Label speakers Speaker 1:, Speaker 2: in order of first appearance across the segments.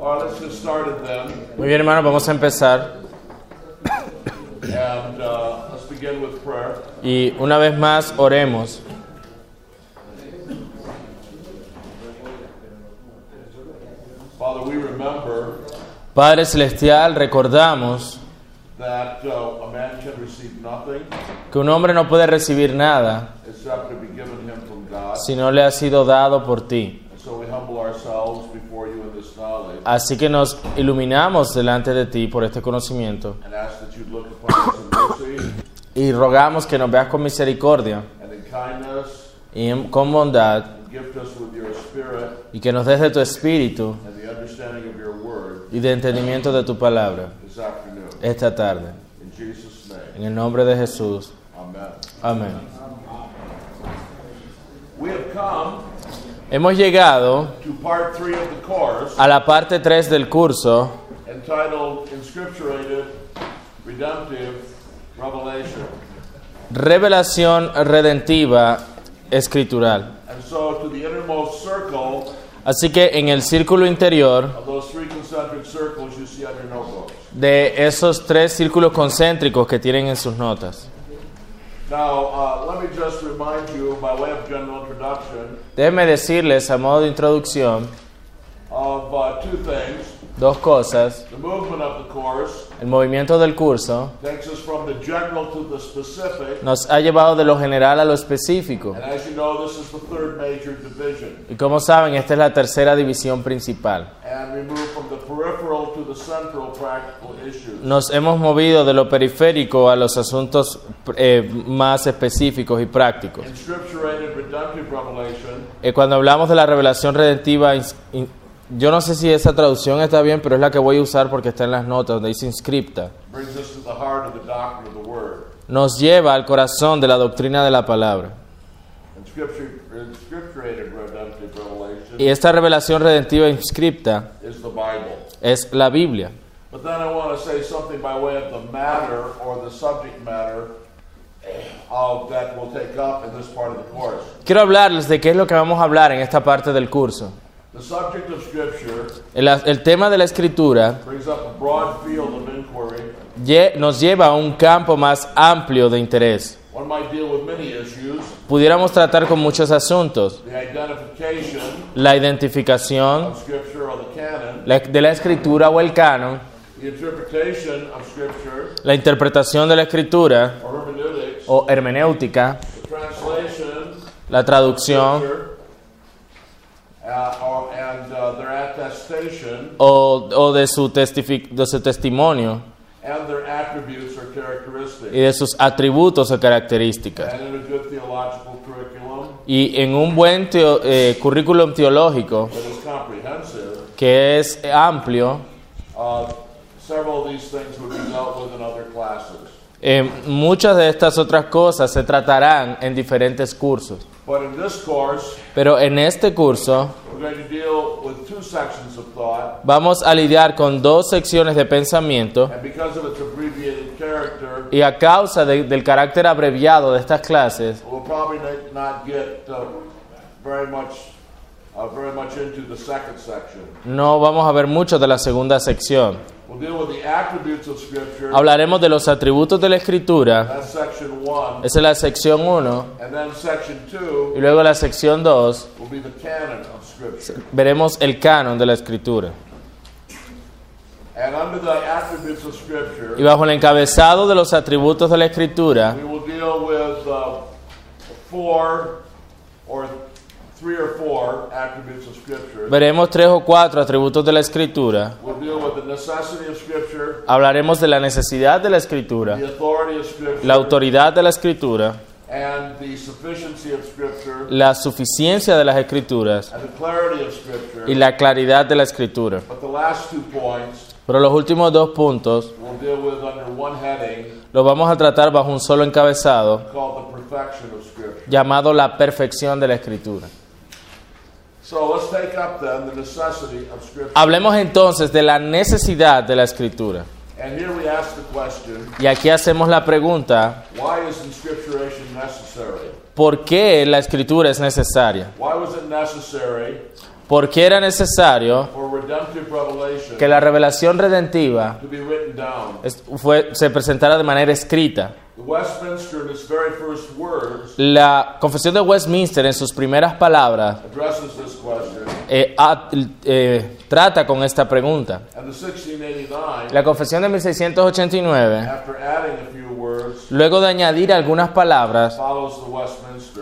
Speaker 1: Muy bien, hermanos, vamos a empezar.
Speaker 2: and uh, let's begin with prayer.
Speaker 1: Y una vez más, oremos.
Speaker 2: Father, we remember
Speaker 1: Padre Celestial, recordamos
Speaker 2: that uh, a man can receive nothing
Speaker 1: que un hombre no puede recibir nada si no le ha sido dado por ti.
Speaker 2: And so we humble ourselves before you in this knowledge
Speaker 1: Así que nos iluminamos delante de ti por este conocimiento y rogamos que nos veas con misericordia y con bondad y que nos des de tu espíritu y de entendimiento de tu palabra esta tarde. En el nombre de Jesús.
Speaker 2: amen.
Speaker 1: Amén. Hemos llegado
Speaker 2: to part three of the course
Speaker 1: a la parte 3 del curso
Speaker 2: entitled Inscripturated Redemptive Revelation.
Speaker 1: Revelación Redentiva Escritural.
Speaker 2: And so, to the innermost circle
Speaker 1: Así que en el círculo interior de esos tres círculos concéntricos que tienen en sus notas.
Speaker 2: Now, uh, let me just remind you, by way of general introduction,
Speaker 1: Déjenme decirles a modo de introducción
Speaker 2: of uh, two things.
Speaker 1: dos cosas.
Speaker 2: The movement of the course
Speaker 1: El movimiento del curso
Speaker 2: takes us from the general to the specific.
Speaker 1: nos ha llevado de lo general a lo específico.
Speaker 2: And as you know, this is the third major division.
Speaker 1: Y como saben, esta es la tercera división principal.
Speaker 2: And we move from the peripheral to the central practical issues.
Speaker 1: Nos hemos movido de lo periférico a los asuntos eh, más específicos y prácticos.
Speaker 2: Revelation
Speaker 1: Eh, cuando hablamos de la revelación redentiva, ins- in- yo no sé si esa traducción está bien, pero es la que voy a usar porque está en las notas, donde dice inscripta.
Speaker 2: brings us to the heart of the doctrine of the Word.
Speaker 1: Nos lleva al corazón de la doctrina de la palabra. Y esta revelación redentiva inscripta
Speaker 2: is the Bible.
Speaker 1: es la Biblia.
Speaker 2: But then I want to say something by way of the matter or the subject matter
Speaker 1: Quiero hablarles de qué es lo que vamos a hablar en esta parte del curso.
Speaker 2: The subject of Scripture
Speaker 1: El, el tema de la escritura
Speaker 2: brings up a broad field of inquiry.
Speaker 1: lle- nos lleva a un campo más amplio de interés.
Speaker 2: One might deal with many issues
Speaker 1: Pudiéramos tratar con muchos asuntos.
Speaker 2: the identification
Speaker 1: La identificación
Speaker 2: of Scripture or the canon,
Speaker 1: la- de la escritura o el canon,
Speaker 2: the interpretation of Scripture
Speaker 1: la interpretación de la escritura o hermenéutica, la traducción o, o de, su de su testimonio y de sus atributos o características. Y en un buen teo- eh, currículum teológico que es amplio,
Speaker 2: uh, several of these things would be dealt with in other classes.
Speaker 1: Eh, muchas de estas otras cosas se tratarán en diferentes cursos.
Speaker 2: But in this course,
Speaker 1: Pero en este curso
Speaker 2: we're going to deal with two sections of thought,
Speaker 1: vamos a lidiar con dos secciones de pensamiento
Speaker 2: and because of its abbreviated character,
Speaker 1: y a causa de- del carácter abreviado de estas clases,
Speaker 2: we'll probably not- get uh, very much, uh, very much into the second section.
Speaker 1: no vamos a ver mucho de la segunda sección.
Speaker 2: We'll deal with the attributes of Scripture.
Speaker 1: Hablaremos de los atributos de la escritura,
Speaker 2: That's section one,
Speaker 1: esa es la sección 1,
Speaker 2: and then section two
Speaker 1: y luego la sección 2
Speaker 2: will be the canon of Scripture.
Speaker 1: veremos el canon de la escritura.
Speaker 2: And under the attributes of
Speaker 1: Y bajo el encabezado de los atributos de la escritura, veremos tres o cuatro atributos de la escritura.
Speaker 2: We'll deal with the necessity of Scripture,
Speaker 1: Hablaremos de la necesidad de la escritura, la autoridad de la escritura, la suficiencia de las escrituras
Speaker 2: and the clarity of Scripture.
Speaker 1: y la claridad de la escritura.
Speaker 2: But the last two points
Speaker 1: Pero los últimos dos puntos los vamos a tratar bajo un solo encabezado llamado la perfección de la escritura.
Speaker 2: So let's take up then the necessity of Scripture.
Speaker 1: Hablemos entonces de la necesidad de la escritura.
Speaker 2: And here we ask the question
Speaker 1: Y aquí hacemos la pregunta,
Speaker 2: why is inscripturation necessary?
Speaker 1: ¿por qué la escritura es necesaria?
Speaker 2: Why was it necessary
Speaker 1: ¿Por qué era necesario que la revelación redentiva fue, se presentara de manera escrita.
Speaker 2: The Westminster, in its very first words,
Speaker 1: La confesión de Westminster en sus primeras palabras eh, a- eh, trata con esta pregunta.
Speaker 2: And the 1689,
Speaker 1: La confesión de 1689,
Speaker 2: after adding a few words,
Speaker 1: luego de añadir algunas palabras,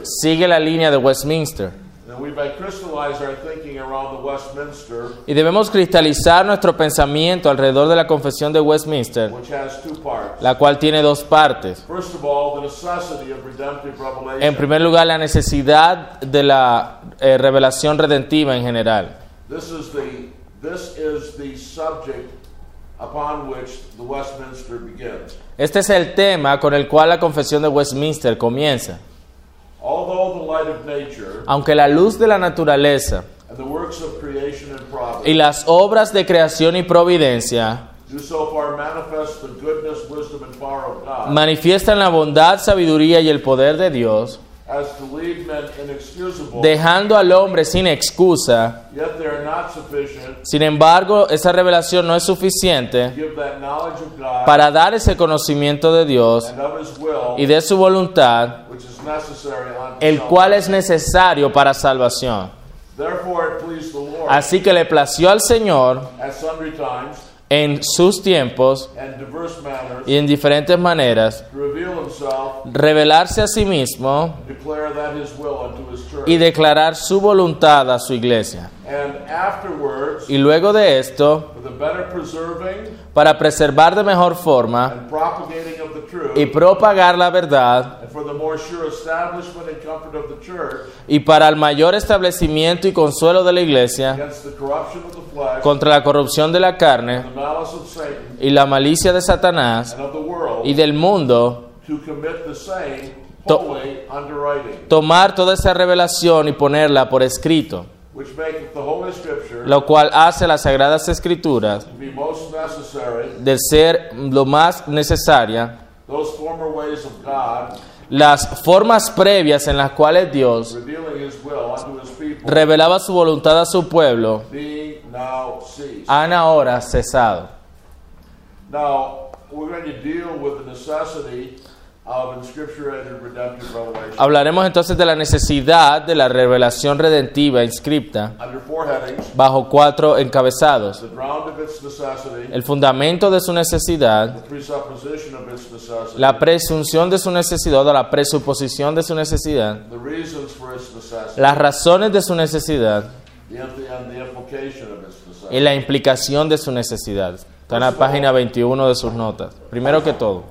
Speaker 1: sigue la línea de Westminster.
Speaker 2: And we may crystallize our thinking around the Westminster,
Speaker 1: Y debemos cristalizar nuestro pensamiento alrededor de la confesión de Westminster,
Speaker 2: which has two parts.
Speaker 1: la cual tiene dos partes.
Speaker 2: First of all, the necessity of redemptive
Speaker 1: En
Speaker 2: revelation.
Speaker 1: primer lugar, la necesidad de la eh, revelación redentiva en general. Este es el tema con el cual la confesión de Westminster comienza.
Speaker 2: Although the light of nature
Speaker 1: Aunque la luz de la naturaleza
Speaker 2: and the works of creation and
Speaker 1: y las obras de creación y providencia manifiestan la bondad, sabiduría y el poder de Dios, dejando al hombre sin excusa. Sin embargo, esa revelación no es suficiente para dar ese conocimiento de Dios y de su voluntad, el cual es necesario para salvación. Así que le plació al Señor en sus tiempos y en diferentes maneras revelarse a sí mismo y declarar su voluntad a su iglesia. Y luego de esto, para preservar de mejor forma y propagar la verdad
Speaker 2: and for the more sure establishment and comfort of the church
Speaker 1: y para el mayor establecimiento y consuelo de la iglesia contra la corrupción de la carne
Speaker 2: the malice of Satan,
Speaker 1: y la malicia de Satanás
Speaker 2: and of the world,
Speaker 1: y del mundo,
Speaker 2: to
Speaker 1: tomar toda esa revelación y ponerla por escrito,
Speaker 2: which maketh the Holy Scripture
Speaker 1: lo cual hace las sagradas escrituras de ser lo más necesaria, las formas previas en las cuales Dios revelaba su voluntad a su pueblo, han ahora cesado. Hablaremos entonces de la necesidad de la revelación redentiva inscripta bajo cuatro encabezados. El fundamento de su necesidad, la presunción de su necesidad o la presuposición de su necesidad, las razones de su necesidad y la implicación de su necesidad. Está en la página 21 de sus notas. Primero que todo.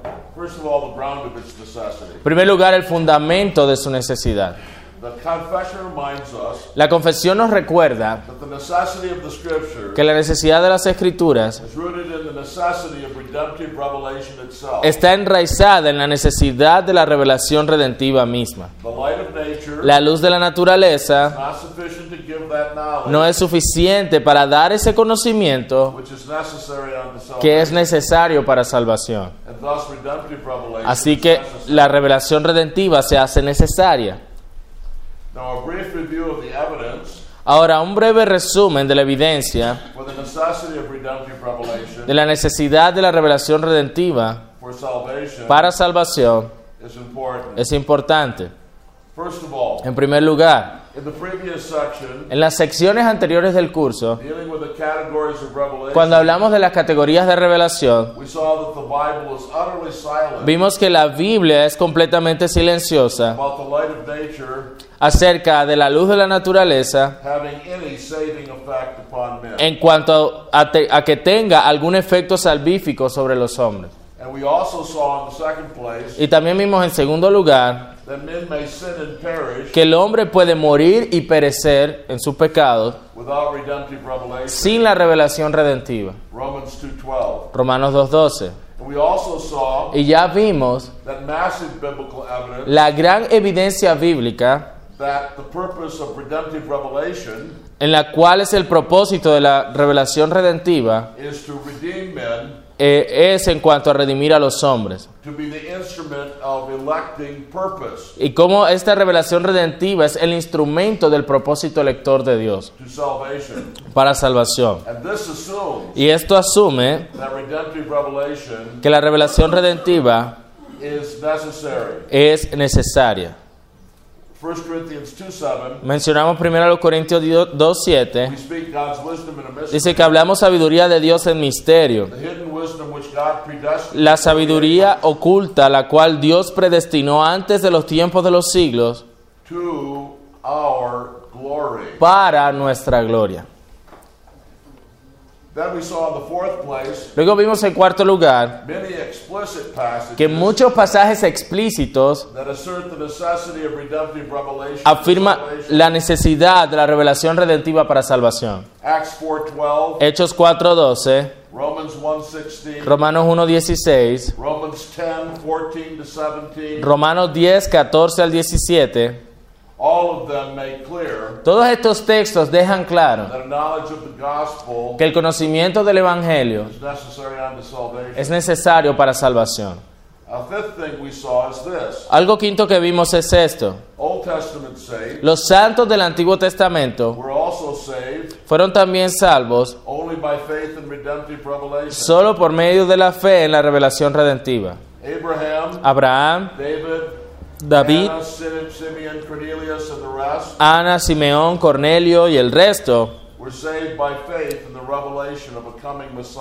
Speaker 2: First of all, the ground of its necessity.
Speaker 1: En primer lugar, el fundamento de su necesidad.
Speaker 2: The confession reminds us
Speaker 1: La confesión nos recuerda
Speaker 2: that the necessity of the Scripture
Speaker 1: que la necesidad de las escrituras
Speaker 2: is rooted in the necessity of redemptive revelation itself.
Speaker 1: está enraizada en la necesidad de la revelación redentiva misma.
Speaker 2: The light of nature
Speaker 1: La luz de la naturaleza
Speaker 2: not sufficient
Speaker 1: no es suficiente para dar ese conocimiento que es necesario para salvación. Así que la revelación redentiva se hace necesaria.
Speaker 2: Now, a brief review of the evidence
Speaker 1: Ahora, un breve resumen de la evidencia
Speaker 2: for the necessity of redemptive revelation
Speaker 1: de la necesidad de la revelación redentiva para salvación es importante.
Speaker 2: First of all,
Speaker 1: En primer lugar,
Speaker 2: in the previous section,
Speaker 1: en las secciones anteriores del curso,
Speaker 2: dealing with the categories of revelation,
Speaker 1: cuando hablamos de las categorías de revelación,
Speaker 2: we saw that the Bible is utterly silent
Speaker 1: vimos que la Biblia es completamente silenciosa acerca de la luz de la naturaleza
Speaker 2: having any saving effect upon men.
Speaker 1: en cuanto a, te- a que tenga algún efecto salvífico sobre los hombres.
Speaker 2: And we also saw in the second place
Speaker 1: Y también vimos en segundo lugar
Speaker 2: that men may sin and perish
Speaker 1: que el hombre puede morir y perecer en sus pecados
Speaker 2: without redemptive revelation.
Speaker 1: sin la revelación redentiva.
Speaker 2: Romans 2.12.
Speaker 1: Romanos 2.12.
Speaker 2: And we also saw
Speaker 1: Y ya vimos
Speaker 2: that massive biblical evidence
Speaker 1: la gran evidencia bíblica
Speaker 2: that the purpose of redemptive revelation
Speaker 1: en la cual es el propósito de la revelación redentiva eh, es en cuanto a redimir a los hombres. Y cómo esta revelación redentiva es el instrumento del propósito elector de Dios para salvación. Y esto asume que la revelación redentiva es necesaria.
Speaker 2: 1 Corinthians 2 7,
Speaker 1: Mencionamos primero a los Corintios 2.7.
Speaker 2: we speak God's wisdom in a mystery.
Speaker 1: Dice que hablamos sabiduría de Dios en misterio. La sabiduría oculta, la cual Dios predestinó antes de los tiempos de los siglos para nuestra gloria. Luego vimos en cuarto lugar que muchos pasajes explícitos afirman la necesidad de la revelación redentiva para salvación.
Speaker 2: Acts 4:12,
Speaker 1: Hechos 4.12,
Speaker 2: Romans 1:16,
Speaker 1: Romanos 1.16,
Speaker 2: Romans 10, 14 to 17,
Speaker 1: Romanos 10, 14 al 17. Todos estos textos dejan claro que el conocimiento del Evangelio es necesario para salvación.
Speaker 2: A fifth thing we saw is this.
Speaker 1: Algo quinto que vimos es esto. Los santos del Antiguo Testamento fueron también salvos
Speaker 2: only by faith in redemptive revelation.
Speaker 1: solo por medio de la fe en la revelación redentiva.
Speaker 2: Abraham, David,
Speaker 1: David, Ana, Simeón, Cornelio y el resto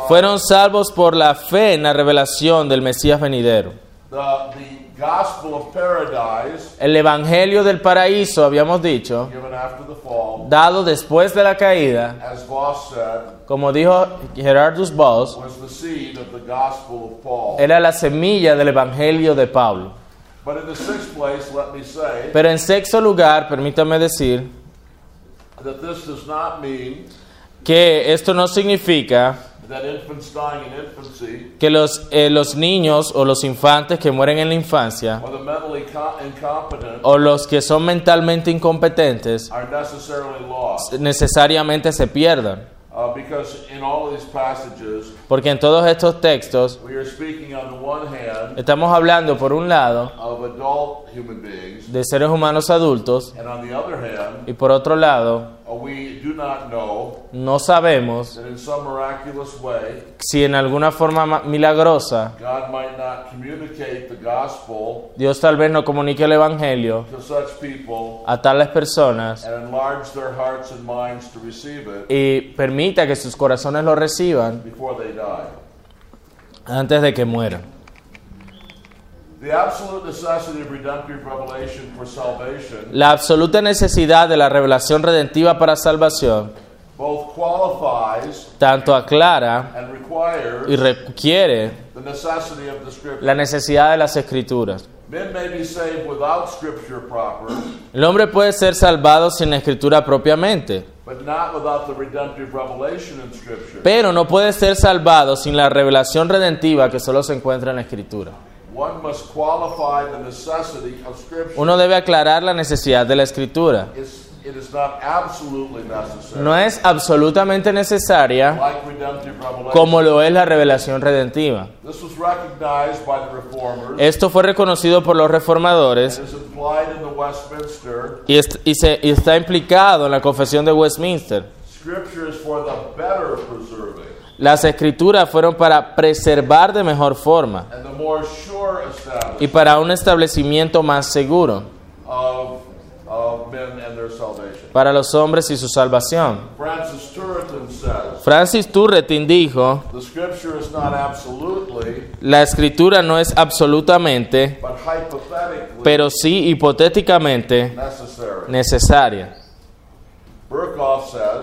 Speaker 1: fueron salvos por la fe en la revelación del Mesías venidero. El Evangelio del paraíso, habíamos dicho, dado después de la caída, como dijo Gerardus Voss, era la semilla del Evangelio de Pablo.
Speaker 2: But in the sixth place, let me say
Speaker 1: Pero en sexto lugar, permítame decir
Speaker 2: that this does not mean
Speaker 1: que esto no significa
Speaker 2: that infants dying in infancy
Speaker 1: que los, eh, los niños o los infantes que mueren en la infancia
Speaker 2: or the mentally co- incompetent
Speaker 1: o los que son mentalmente incompetentes
Speaker 2: are necessarily lost.
Speaker 1: necesariamente se pierdan.
Speaker 2: Uh, because in all of these passages,
Speaker 1: Porque en todos estos textos
Speaker 2: we are speaking on the one hand
Speaker 1: estamos hablando, por un lado,
Speaker 2: of adult human beings,
Speaker 1: de seres humanos adultos
Speaker 2: and on the other hand,
Speaker 1: y por otro lado,
Speaker 2: we do not know
Speaker 1: no sabemos
Speaker 2: that in some miraculous way,
Speaker 1: si en alguna forma ma- milagrosa
Speaker 2: God might not communicate the gospel
Speaker 1: Dios tal vez no comunique el Evangelio
Speaker 2: to such people
Speaker 1: a tales personas
Speaker 2: and enlarge their hearts and minds to receive it
Speaker 1: y permita que sus corazones lo reciban
Speaker 2: before they die.
Speaker 1: antes de que mueran.
Speaker 2: The absolute necessity of redemptive revelation for salvation
Speaker 1: La absoluta necesidad de la revelación redentiva para salvación
Speaker 2: both qualifies
Speaker 1: tanto aclara
Speaker 2: and requires
Speaker 1: y requiere
Speaker 2: the necessity of the scripture.
Speaker 1: la necesidad de las escrituras.
Speaker 2: Men may be saved without scripture proper,
Speaker 1: El hombre puede ser salvado sin la escritura propiamente,
Speaker 2: but not without the redemptive revelation in scripture.
Speaker 1: pero no puede ser salvado sin la revelación redentiva que solo se encuentra en la escritura.
Speaker 2: One must qualify the necessity of scripture.
Speaker 1: Uno debe aclarar la necesidad de la escritura. No es absolutamente necesaria como lo es la revelación redentiva. Esto fue reconocido por los reformadores y, y se- y está implicado en la confesión de Westminster. Las escrituras fueron para preservar de mejor forma y para un establecimiento más seguro para los hombres y su salvación.
Speaker 2: Francis Turretin says,
Speaker 1: Francis Turretin dijo,
Speaker 2: the scripture is not absolutely,
Speaker 1: la escritura no es absolutamente, pero sí hipotéticamente
Speaker 2: necessary.
Speaker 1: necesaria.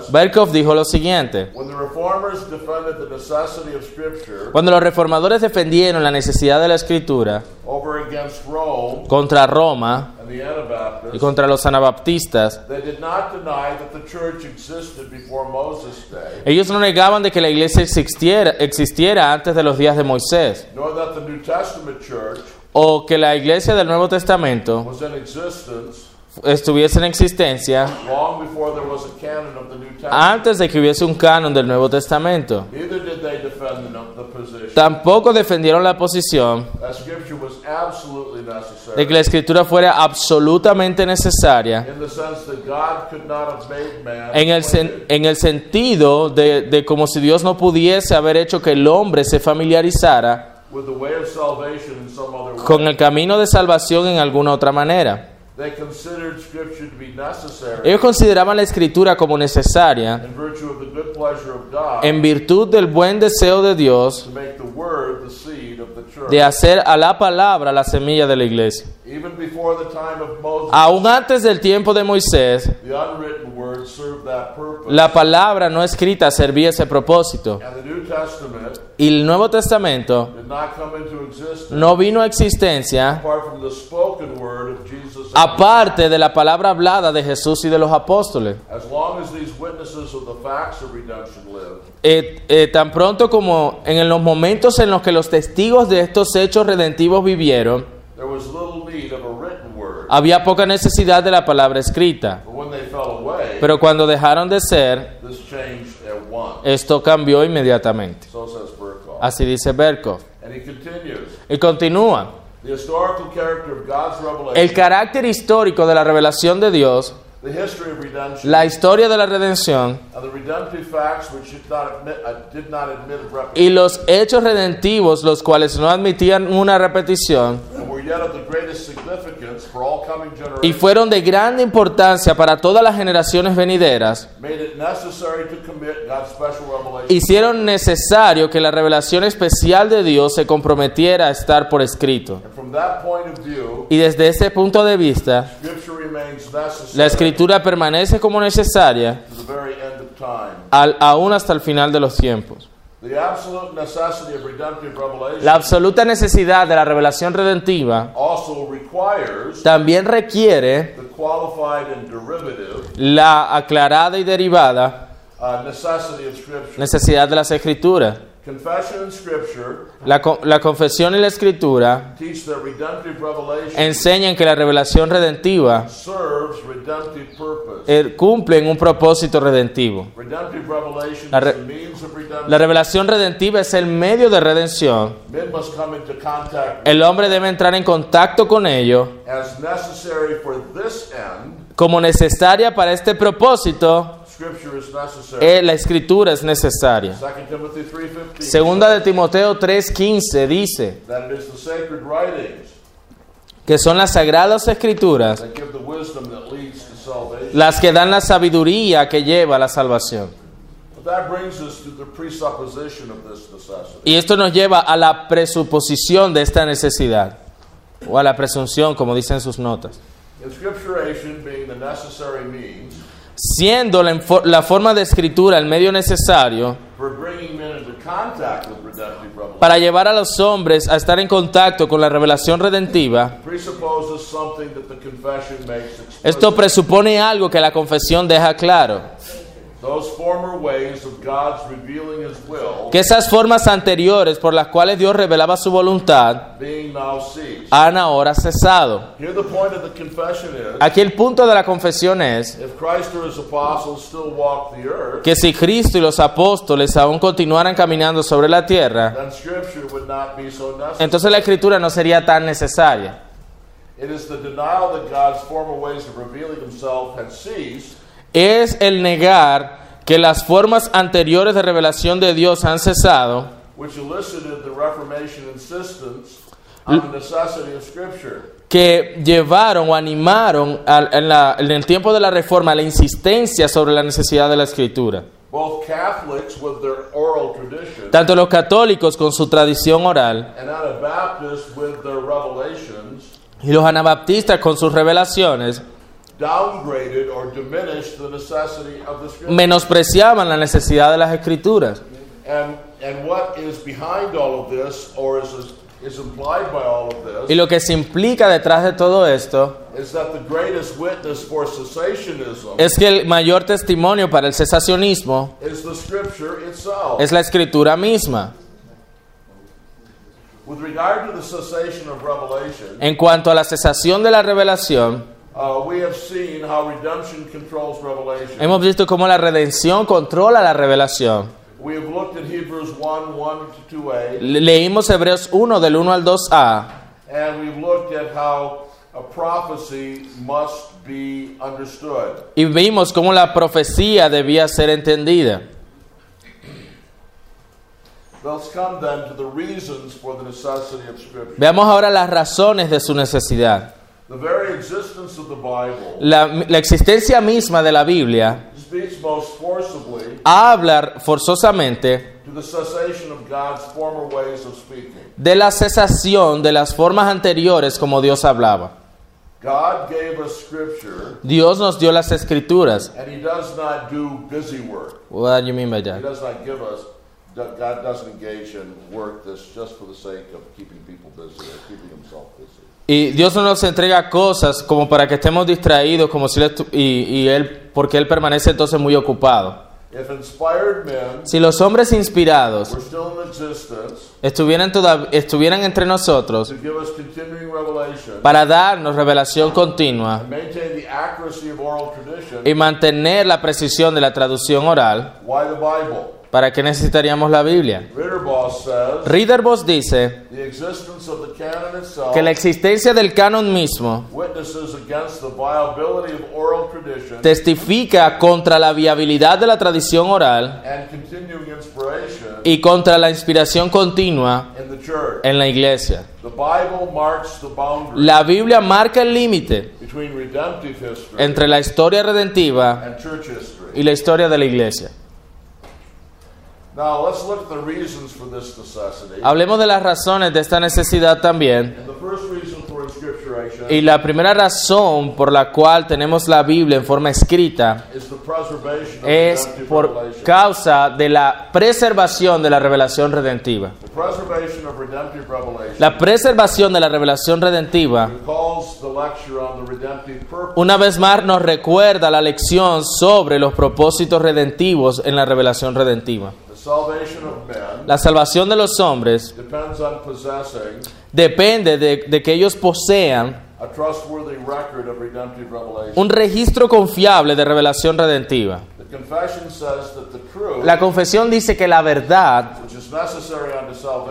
Speaker 1: Berkhoff dijo lo siguiente,
Speaker 2: when the reformers defended the necessity of scripture
Speaker 1: cuando los reformadores defendieron la necesidad de la escritura
Speaker 2: over against Rome
Speaker 1: contra Roma
Speaker 2: and the
Speaker 1: y contra los anabaptistas,
Speaker 2: they did not deny that the church existed before Moses' day,
Speaker 1: ellos no negaban de que la iglesia existiera, existiera antes de los días de Moisés,
Speaker 2: nor that the New Testament church
Speaker 1: o que la iglesia del Nuevo Testamento estuviese en existencia antes de que hubiese un canon del Nuevo Testamento. Tampoco defendieron la posición de que la escritura fuera absolutamente necesaria en el, sen- en el sentido de, de como si Dios no pudiese haber hecho que el hombre se familiarizara con el camino de salvación en alguna otra manera.
Speaker 2: They considered Scripture to be necessary
Speaker 1: Ellos consideraban la escritura como necesaria
Speaker 2: in virtue of the good pleasure of God
Speaker 1: en virtud del buen deseo de Dios
Speaker 2: to make the Word the seed of the church.
Speaker 1: de hacer a la palabra la semilla de la iglesia.
Speaker 2: Even before the time of Moses,
Speaker 1: Aún antes del tiempo de Moisés,
Speaker 2: the unwritten Word served that purpose.
Speaker 1: la palabra no escrita servía ese propósito. Y el Nuevo Testamento no vino a existencia aparte de la palabra hablada de Jesús y de los apóstoles. Eh, eh, tan pronto como en los momentos en los que los testigos de estos hechos redentivos vivieron,
Speaker 2: there was little need of a written Word.
Speaker 1: había poca necesidad de la palabra escrita. Pero cuando dejaron de ser, esto cambió inmediatamente. Así dice Berkov.
Speaker 2: And he continues.
Speaker 1: Y continúa.
Speaker 2: The historical character of God's revelation,
Speaker 1: El carácter histórico de la revelación de Dios,
Speaker 2: the history of redemption,
Speaker 1: la historia de la redención y los hechos redentivos, los cuales no admitían una repetición y fueron de grande importancia para todas las generaciones venideras, hicieron necesario que la revelación especial de Dios se comprometiera a estar por escrito. Y desde ese punto de vista, la escritura permanece como necesaria al- aún hasta el final de los tiempos.
Speaker 2: The absolute necessity of redemptive revelation
Speaker 1: La absoluta necesidad de la revelación redentiva también requiere la aclarada y derivada
Speaker 2: uh, necessity of Scripture.
Speaker 1: necesidad de las escrituras.
Speaker 2: Confession and Scripture
Speaker 1: La, la confesión y la escritura enseñan que la revelación redentiva eh, cumple un propósito redentivo. La re-. La revelación redentiva es el medio de redención.
Speaker 2: Men must come into contact
Speaker 1: El hombre debe entrar en contacto con ello como necesaria para este propósito. Eh, la escritura es necesaria.
Speaker 2: 2 Timothy 3:15
Speaker 1: Segunda de Timoteo 3:15 dice que son las sagradas escrituras las que dan la sabiduría que lleva a la salvación. Y esto nos lleva a la presuposición de esta necesidad, o a la presunción, como dicen sus notas.
Speaker 2: Inscripturation being the necessary means
Speaker 1: Siendo la, forma de escritura el medio necesario para llevar a los hombres a estar en contacto con la revelación redentiva, esto presupone algo que la confesión deja claro, que esas formas anteriores por las cuales Dios revelaba su voluntad han ahora cesado. Aquí el punto de la confesión es
Speaker 2: if Christ or His apostles still walk the earth,
Speaker 1: que si Cristo y los apóstoles aún continuaran caminando sobre la tierra, entonces la escritura no sería tan necesaria. Es el negar que las formas anteriores de revelación de Dios han cesado, que llevaron o animaron al- en, la- en el tiempo de la reforma la insistencia sobre la necesidad de la escritura.
Speaker 2: Both Catholics with their oral tradition
Speaker 1: Tanto los católicos con su tradición oral
Speaker 2: and Anabaptists with their revelations
Speaker 1: y los anabaptistas con sus revelaciones
Speaker 2: downgraded or diminished the necessity of the Scripture.
Speaker 1: menospreciaban la necesidad de las escrituras.
Speaker 2: And, and what is behind all of this, or is, is implied by all of
Speaker 1: Y lo que se implica detrás de todo esto
Speaker 2: is that the greatest witness for cessationism
Speaker 1: es que el mayor testimonio para el cesacionismo
Speaker 2: is the Scripture itself.
Speaker 1: es la escritura misma.
Speaker 2: With regard to the cessation of revelation,
Speaker 1: En cuanto a la cesación de la revelación,
Speaker 2: uh, we have seen how redemption controls revelation.
Speaker 1: hemos visto cómo la redención controla la revelación.
Speaker 2: We have looked at Hebrews 1 1 to 2a,
Speaker 1: Le- Leímos Hebreos 1 del 1 al 2a
Speaker 2: and we've looked at how a prophecy must be understood.
Speaker 1: y vimos cómo la profecía debía ser entendida.
Speaker 2: Let's come then to the reasons for the necessity of Scripture.
Speaker 1: Veamos ahora las razones de su necesidad.
Speaker 2: The very existence of the Bible
Speaker 1: La, la existencia misma de la Biblia habla forzosamente
Speaker 2: to the cessation of God's former ways of speaking.
Speaker 1: de la cesación de las formas anteriores como Dios hablaba.
Speaker 2: God gave us Scripture,
Speaker 1: Dios nos dio las escrituras.
Speaker 2: and He does not do busy work.
Speaker 1: What do you mean by
Speaker 2: He
Speaker 1: that?
Speaker 2: does not give us, God doesn't engage in work that's just for the sake of keeping people busy or keeping Himself busy.
Speaker 1: Y Dios no nos entrega cosas como para que estemos distraídos, como si él y, y él, porque él permanece entonces muy ocupado.
Speaker 2: Men
Speaker 1: Si los hombres inspirados estuvieran, todav- estuvieran entre nosotros para darnos revelación continua y mantener la precisión de la traducción oral,
Speaker 2: why the Bible?
Speaker 1: ¿Para qué necesitaríamos la Biblia?
Speaker 2: Ritterboss
Speaker 1: dice que la existencia del canon mismo testifica contra la viabilidad de la tradición oral y contra la inspiración continua en la iglesia. La Biblia marca el límite entre la historia redentiva y la historia de la iglesia.
Speaker 2: Now let's look at the reasons for this necessity.
Speaker 1: Hablemos de las razones de esta necesidad también.
Speaker 2: And the first reason for inscripturation
Speaker 1: Y la primera razón por la cual tenemos la Biblia en forma escrita
Speaker 2: is the preservation of
Speaker 1: es
Speaker 2: redemptive
Speaker 1: por
Speaker 2: revelation.
Speaker 1: causa de la preservación de la revelación redentiva.
Speaker 2: The preservation of redemptive revelation
Speaker 1: La preservación de la revelación redentiva una vez más nos recuerda la lección sobre los propósitos redentivos en la revelación redentiva. La salvación de los hombres depende de, de que ellos posean un registro confiable de revelación redentiva. La confesión dice que la verdad,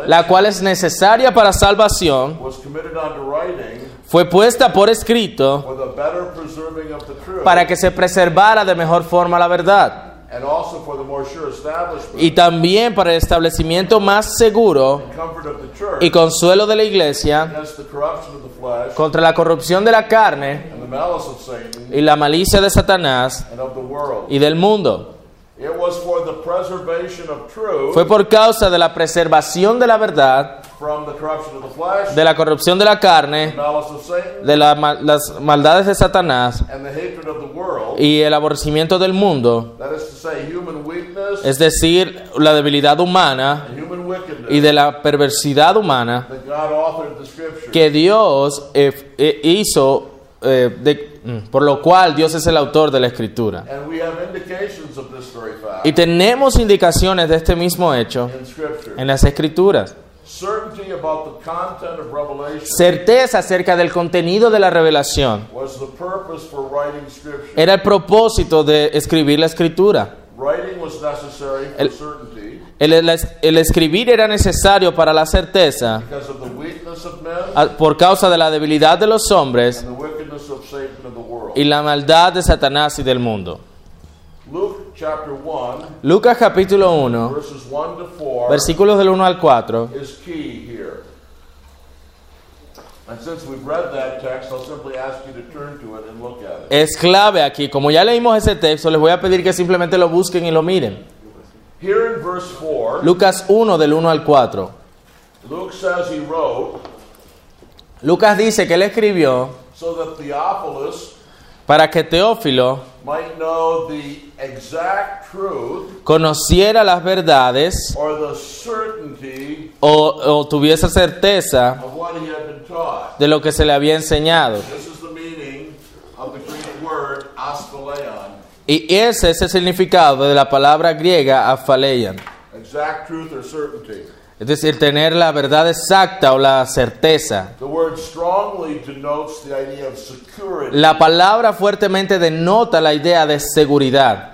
Speaker 1: la cual es necesaria para salvación, fue puesta por escrito para que se preservara de mejor forma la verdad y también para el establecimiento más seguro
Speaker 2: and comfort of the church
Speaker 1: y consuelo de la iglesia contra la corrupción de la carne
Speaker 2: and the malice of Satan
Speaker 1: y la malicia de Satanás
Speaker 2: and of the world.
Speaker 1: y del mundo.
Speaker 2: It was for the preservation of truth
Speaker 1: Fue por causa de la preservación de la verdad, de la corrupción de la carne, de la las maldades de Satanás y el aborrecimiento del mundo, es decir, la debilidad humana y de la perversidad humana que Dios eh, eh, hizo, eh, de- mm, por lo cual Dios es el autor de la escritura.
Speaker 2: And we have indications of this very fact
Speaker 1: Y tenemos indicaciones de este mismo hecho en las escrituras. Certeza acerca del contenido de la revelación
Speaker 2: was the purpose for writing scripture.
Speaker 1: era el propósito de escribir la escritura.
Speaker 2: Writing was necessary for
Speaker 1: El-
Speaker 2: certainty
Speaker 1: El, el- el escribir era necesario para la certeza
Speaker 2: because of the weakness of men
Speaker 1: a- por causa de la debilidad de los hombres
Speaker 2: and the wickedness of Satan and the world.
Speaker 1: y la maldad de Satanás y del mundo.
Speaker 2: Luke chapter 1,
Speaker 1: Lucas capítulo 1,
Speaker 2: verses 1 to 4
Speaker 1: versículos del 1 al 4.
Speaker 2: is key here. And since we've read that text, I'll simply ask you to turn to it and look at it.
Speaker 1: Es clave aquí. Como ya leímos ese texto, les voy a pedir que simplemente lo busquen y lo miren.
Speaker 2: Here in verse 4,
Speaker 1: Lucas 1 del 1 al 4.
Speaker 2: Luke says he wrote,
Speaker 1: Lucas dice que él escribió
Speaker 2: so that Theophilus
Speaker 1: para que Teófilo
Speaker 2: might know the
Speaker 1: conociera las verdades
Speaker 2: or the certainty
Speaker 1: o, o tuviese certeza de lo que se le había enseñado.
Speaker 2: This is the meaning of the Greek word asphaleion.
Speaker 1: Y ese es el significado de la palabra griega afaleian.
Speaker 2: Exact truth or certainty.
Speaker 1: Es decir, tener la verdad exacta o la certeza.
Speaker 2: The word strongly denotes the idea of security
Speaker 1: La palabra fuertemente denota la idea de seguridad.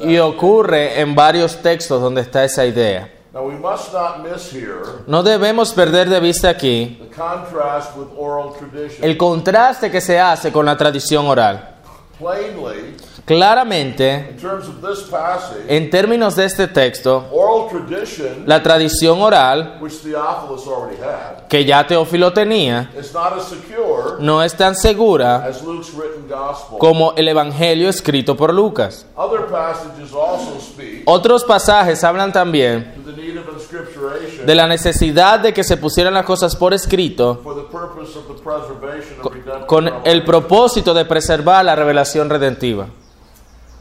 Speaker 1: Y ocurre en varios textos donde está esa idea.
Speaker 2: Now we must not miss here
Speaker 1: No debemos perder de vista aquí
Speaker 2: the contrast with oral tradition.
Speaker 1: el contraste que se hace con la tradición oral. Claramente, en términos de este texto, la tradición oral que ya Teófilo tenía no es tan segura como el Evangelio escrito por Lucas. Otros pasajes hablan también de la necesidad de que se pusieran las cosas por escrito con el propósito de preservar la revelación redentiva.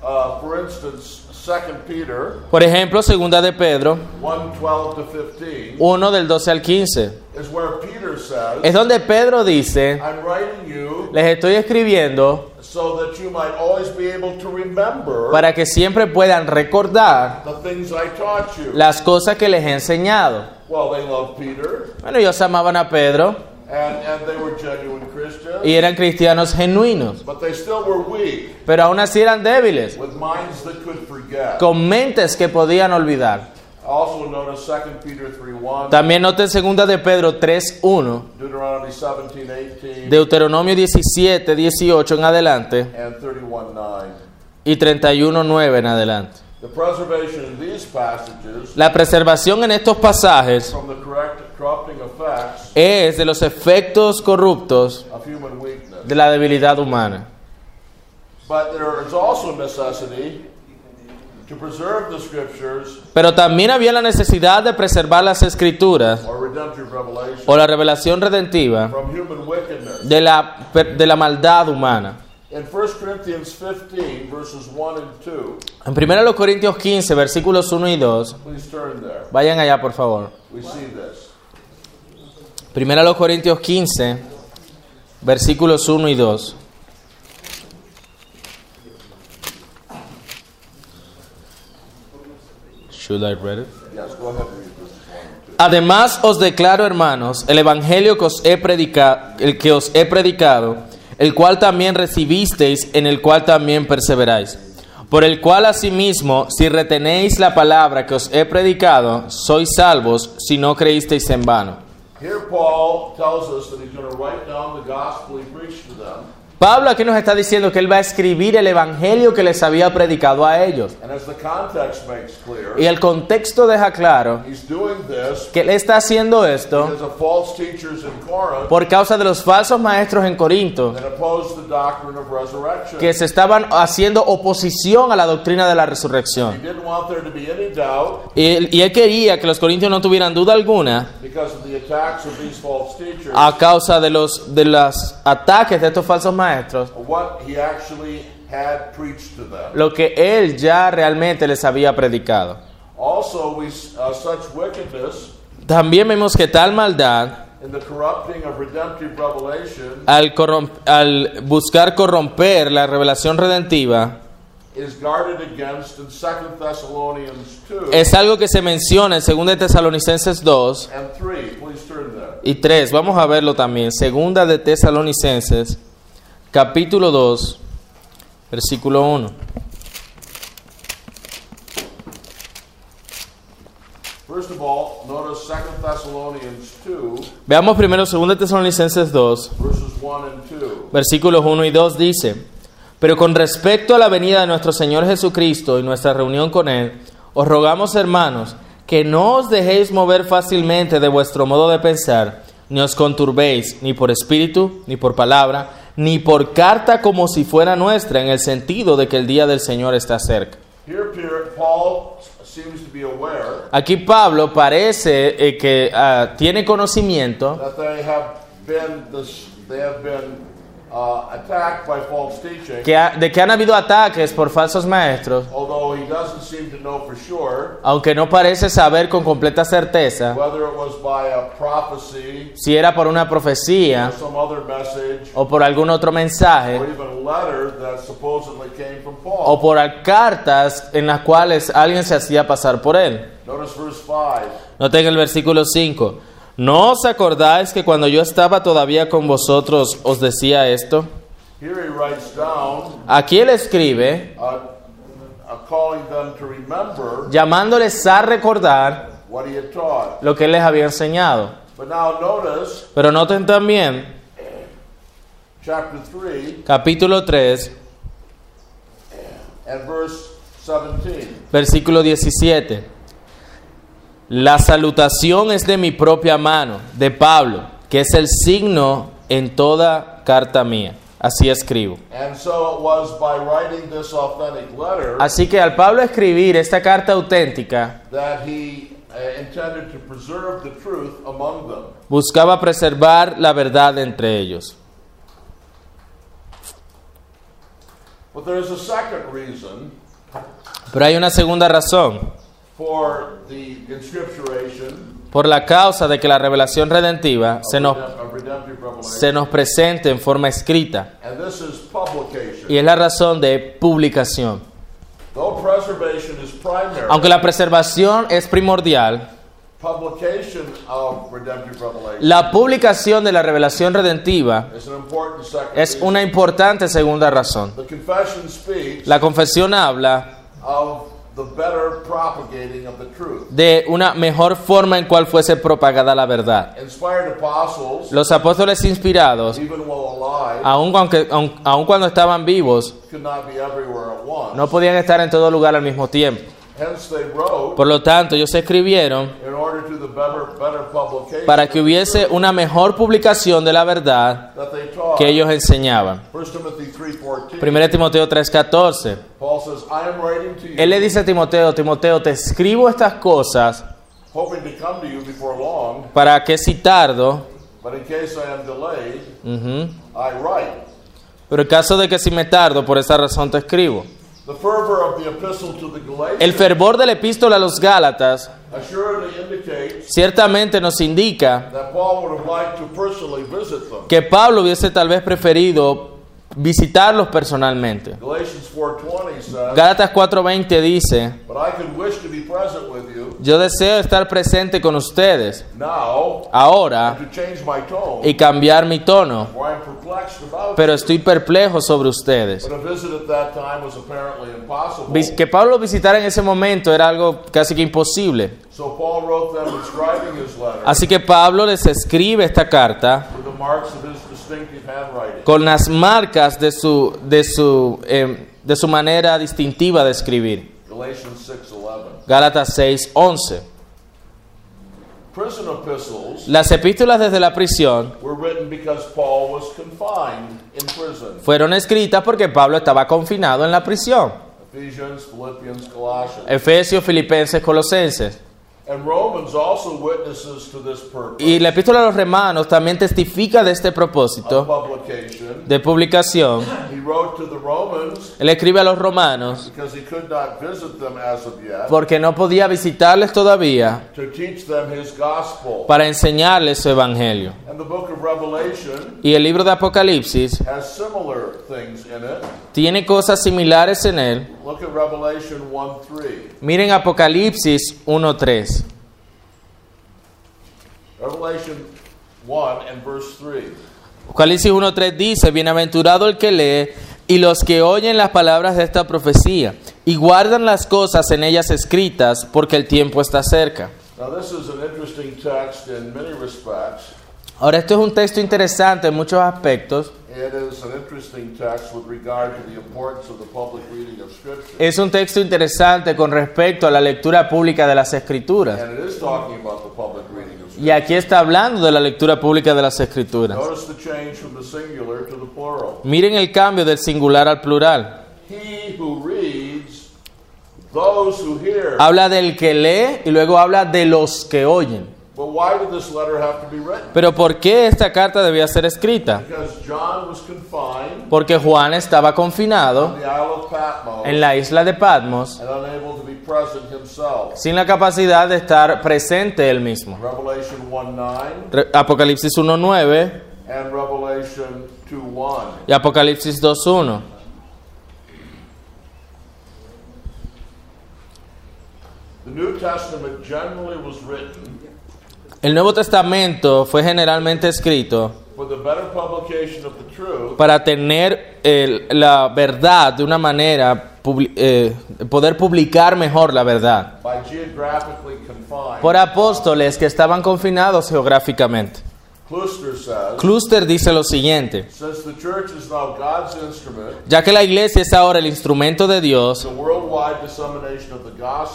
Speaker 2: Uh, for instance, 2 Peter
Speaker 1: Por ejemplo, segunda de Pedro
Speaker 2: 1 12 to 15
Speaker 1: 1 del 12 al 15.
Speaker 2: is where Peter says,
Speaker 1: Es donde Pedro dice,
Speaker 2: I'm writing you
Speaker 1: les estoy escribiendo
Speaker 2: so that you might always be able to remember
Speaker 1: para que siempre puedan recordar
Speaker 2: the things I taught you.
Speaker 1: las cosas que les he enseñado.
Speaker 2: Well, they loved Peter,
Speaker 1: Bueno, ellos amaban a Pedro
Speaker 2: and, and they were genuine
Speaker 1: y eran cristianos genuinos,
Speaker 2: but they still were weak,
Speaker 1: pero aún así eran débiles,
Speaker 2: with minds that could forget.
Speaker 1: con mentes que podían olvidar.
Speaker 2: Also notice 2 Peter 3 1,
Speaker 1: También noten segunda de Pedro 3.1,
Speaker 2: Deuteronomy 17 18,
Speaker 1: Deuteronomio 17, 18 en adelante
Speaker 2: and 31 9.
Speaker 1: y 31.9 en adelante.
Speaker 2: The preservation in these passages
Speaker 1: La preservación en estos pasajes
Speaker 2: from the correct, corrupting effects
Speaker 1: es de los efectos corruptos de la debilidad humana.
Speaker 2: But there is also a necessity to preserve the scriptures
Speaker 1: Pero también había la necesidad de preservar las escrituras o la revelación redentiva
Speaker 2: from human wickedness.
Speaker 1: de la, de la maldad humana.
Speaker 2: In 1 Corinthians 15, verses 1 and 2,
Speaker 1: En 1 Corintios 15, versículos 1 y 2,
Speaker 2: please turn there.
Speaker 1: vayan allá por favor.
Speaker 2: This.
Speaker 1: 1 Corintios 15, versículos 1 y 2. Should I read it? Además os declaro, hermanos, el evangelio que os he predicado, el que os he predicado, el cual también recibisteis, en el cual también perseveráis. Por el cual asimismo, si retenéis la palabra que os he predicado, sois salvos si no creísteis en vano.
Speaker 2: Here, Paul tells us that he's going to write down the gospel he preached to them.
Speaker 1: Pablo aquí nos está diciendo que él va a escribir el evangelio que les había predicado a ellos.
Speaker 2: Clear,
Speaker 1: Y el contexto deja claro que él está haciendo esto
Speaker 2: Corinth
Speaker 1: por causa de los falsos maestros en Corinto que se estaban haciendo oposición a la doctrina de la resurrección.
Speaker 2: doubt
Speaker 1: Y él, y él quería que los corintios no tuvieran duda alguna a causa de los de los ataques de estos falsos maestros,
Speaker 2: of what he actually had preached to them.
Speaker 1: lo que él ya realmente les había predicado.
Speaker 2: Also, we uh, such wickedness
Speaker 1: También vemos que tal maldad
Speaker 2: in the corrupting of redemptive revelation
Speaker 1: al, al buscar corromper la revelación redentiva
Speaker 2: is guarded against in 2 Thessalonians 2
Speaker 1: es algo que se menciona en 2 de Tesalonicenses 2
Speaker 2: and 3. Please turn there.
Speaker 1: y 3. Vamos a verlo también. Segunda de Tesalonicenses, capítulo 2, versículo 1.
Speaker 2: First of all, notice 2 Thessalonians 2,
Speaker 1: Veamos primero 2 de Tesalonicenses 2,
Speaker 2: verses 1 and 2.
Speaker 1: versículos 1 y 2 dice, pero con respecto a la venida de nuestro Señor Jesucristo y nuestra reunión con Él, os rogamos hermanos que no os dejéis mover fácilmente de vuestro modo de pensar, ni os conturbéis ni por espíritu, ni por palabra, ni por carta como si fuera nuestra, en el sentido de que el día del Señor está cerca. Aquí Pablo parece eh, que ah, tiene conocimiento
Speaker 2: uh, attacked by false teaching,
Speaker 1: que ha- de que han habido ataques por falsos maestros,
Speaker 2: although he doesn't seem to know for sure
Speaker 1: aunque no parece saber con completa certeza
Speaker 2: whether it was by a prophecy
Speaker 1: si era por una
Speaker 2: or
Speaker 1: profecía
Speaker 2: some other message
Speaker 1: o por algún otro mensaje
Speaker 2: or even letter that supposedly came from
Speaker 1: o por cartas en las cuales alguien se hacía pasar por él.
Speaker 2: Notice verse 5.
Speaker 1: Noten el versículo 5. ¿No os acordáis que cuando yo estaba todavía con vosotros os decía esto? Aquí él escribe llamándoles a recordar lo que él les había enseñado. Pero noten también,
Speaker 2: chapter 3
Speaker 1: capítulo 3,
Speaker 2: and verse 17.
Speaker 1: versículo 17. La salutación es de mi propia mano, de Pablo, que es el signo en toda carta mía. Así escribo.
Speaker 2: And so it was by writing this authentic letter
Speaker 1: Así que al Pablo escribir esta carta auténtica,
Speaker 2: that he uh, intended to preserve the truth among them.
Speaker 1: buscaba preservar la verdad entre ellos.
Speaker 2: But there is a second reason
Speaker 1: Pero hay una segunda razón, por la causa de que la revelación redentiva se nos, se nos presente en forma escrita.
Speaker 2: and this is publication.
Speaker 1: Y es la razón de publicación.
Speaker 2: Though preservation is primary,
Speaker 1: Aunque la preservación es primordial,
Speaker 2: publication of redemptive revelation
Speaker 1: la publicación de la revelación redentiva es una importante segunda razón.
Speaker 2: The confession speaks
Speaker 1: La confesión habla
Speaker 2: of the better propagating of the truth.
Speaker 1: de una mejor forma en cual fuese propagada la verdad. Los apóstoles inspirados,
Speaker 2: even while alive,
Speaker 1: aun, aunque, aun, aun cuando estaban vivos, no podían estar en todo lugar al mismo tiempo. Por lo tanto, ellos escribieron para que hubiese una mejor publicación de la verdad. Que ellos enseñaban.
Speaker 2: 1 Timothy 3.14
Speaker 1: 1 Timoteo 3:14.
Speaker 2: Paul says, I am writing to you,
Speaker 1: Él le dice a Timoteo, Timoteo, te escribo estas cosas para que si tardo,
Speaker 2: but in case I am delayed,
Speaker 1: ujú,
Speaker 2: I write.
Speaker 1: pero en caso de que si me tardo, por esa razón te escribo. El fervor de la epístola a los Gálatas ciertamente nos indica
Speaker 2: that Paul would have liked to personally visit them.
Speaker 1: que Pablo hubiese tal vez preferido visitarlos personalmente.
Speaker 2: Galatians 4.20 says,
Speaker 1: Gálatas 4:20 dice, yo deseo estar presente con ustedes ahora y cambiar mi tono, pero estoy perplejo sobre ustedes. Que Pablo visitara en ese momento era algo casi que imposible. Así que Pablo les escribe esta carta con las marcas de su, de su, eh, de su manera distintiva de escribir.
Speaker 2: Galatians 6.11.
Speaker 1: Gálatas 6:11.
Speaker 2: Prison epistles
Speaker 1: Las epístolas desde la prisión fueron escritas porque Pablo estaba confinado en la prisión. Efesios, Filipenses, Colosenses.
Speaker 2: And Romans also witnesses to this purpose
Speaker 1: Y la epístola a los romanos también testifica de este propósito de publicación. Él escribe a los romanos porque no podía visitarles todavía para enseñarles su evangelio. Y el libro de Apocalipsis tiene cosas similares en él.
Speaker 2: Look at Revelation 1 3.
Speaker 1: Miren Apocalipsis 1.3.
Speaker 2: Revelation 1 and verse 3.
Speaker 1: Apocalipsis 1.3 dice, bienaventurado el que lee y los que oyen las palabras de esta profecía y guardan las cosas en ellas escritas porque el tiempo está cerca.
Speaker 2: Now, this is an interesting text in many respects.
Speaker 1: Ahora, esto es un texto interesante en muchos aspectos.
Speaker 2: It is an interesting text with regard to the importance of the public reading of Scripture.
Speaker 1: Es un texto interesante con respecto a la lectura pública de las escrituras. Y aquí está hablando de la lectura pública de las escrituras. Miren el cambio del singular al plural. Habla del que lee y luego habla de los que oyen. Pero ¿por qué esta carta debía ser escrita?
Speaker 2: Because John was confined
Speaker 1: Porque Juan estaba
Speaker 2: on
Speaker 1: confinado en la isla de Patmos
Speaker 2: and unable to be present himself.
Speaker 1: sin la capacidad de estar presente él mismo.
Speaker 2: Revelation 1 9
Speaker 1: Re- Apocalipsis 1.9
Speaker 2: and Revelation 2 1.
Speaker 1: y Apocalipsis 2.1.
Speaker 2: The New Testament generally was written
Speaker 1: El Nuevo Testamento fue generalmente escrito para tener la verdad de una manera, publi- eh, poder publicar mejor la verdad. Por apóstoles que estaban confinados geográficamente.
Speaker 2: Cluster
Speaker 1: dice lo siguiente,
Speaker 2: since the church is now God's instrument,
Speaker 1: ya que la iglesia es ahora el instrumento de Dios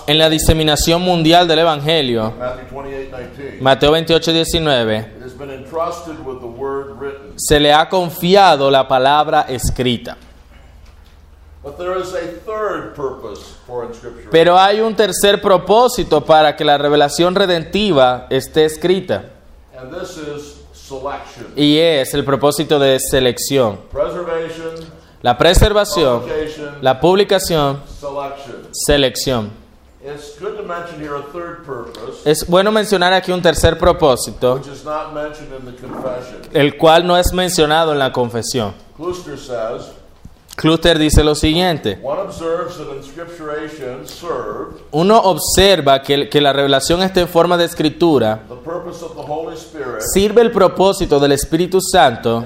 Speaker 1: en la diseminación mundial del Evangelio,
Speaker 2: Matthew 28, 19,
Speaker 1: Mateo 28, 19,
Speaker 2: it has been entrusted with the word written.
Speaker 1: se le ha confiado la palabra escrita.
Speaker 2: But there is a third purpose for inscripture.
Speaker 1: Pero hay un tercer propósito para que la revelación redentiva esté escrita, Y es el propósito de selección. La preservación, la publicación, selección. Es bueno mencionar aquí un tercer propósito, el cual no es mencionado en la confesión.
Speaker 2: Cluster
Speaker 1: dice lo siguiente, uno observa que, que la revelación está en forma de escritura, sirve el propósito del Espíritu Santo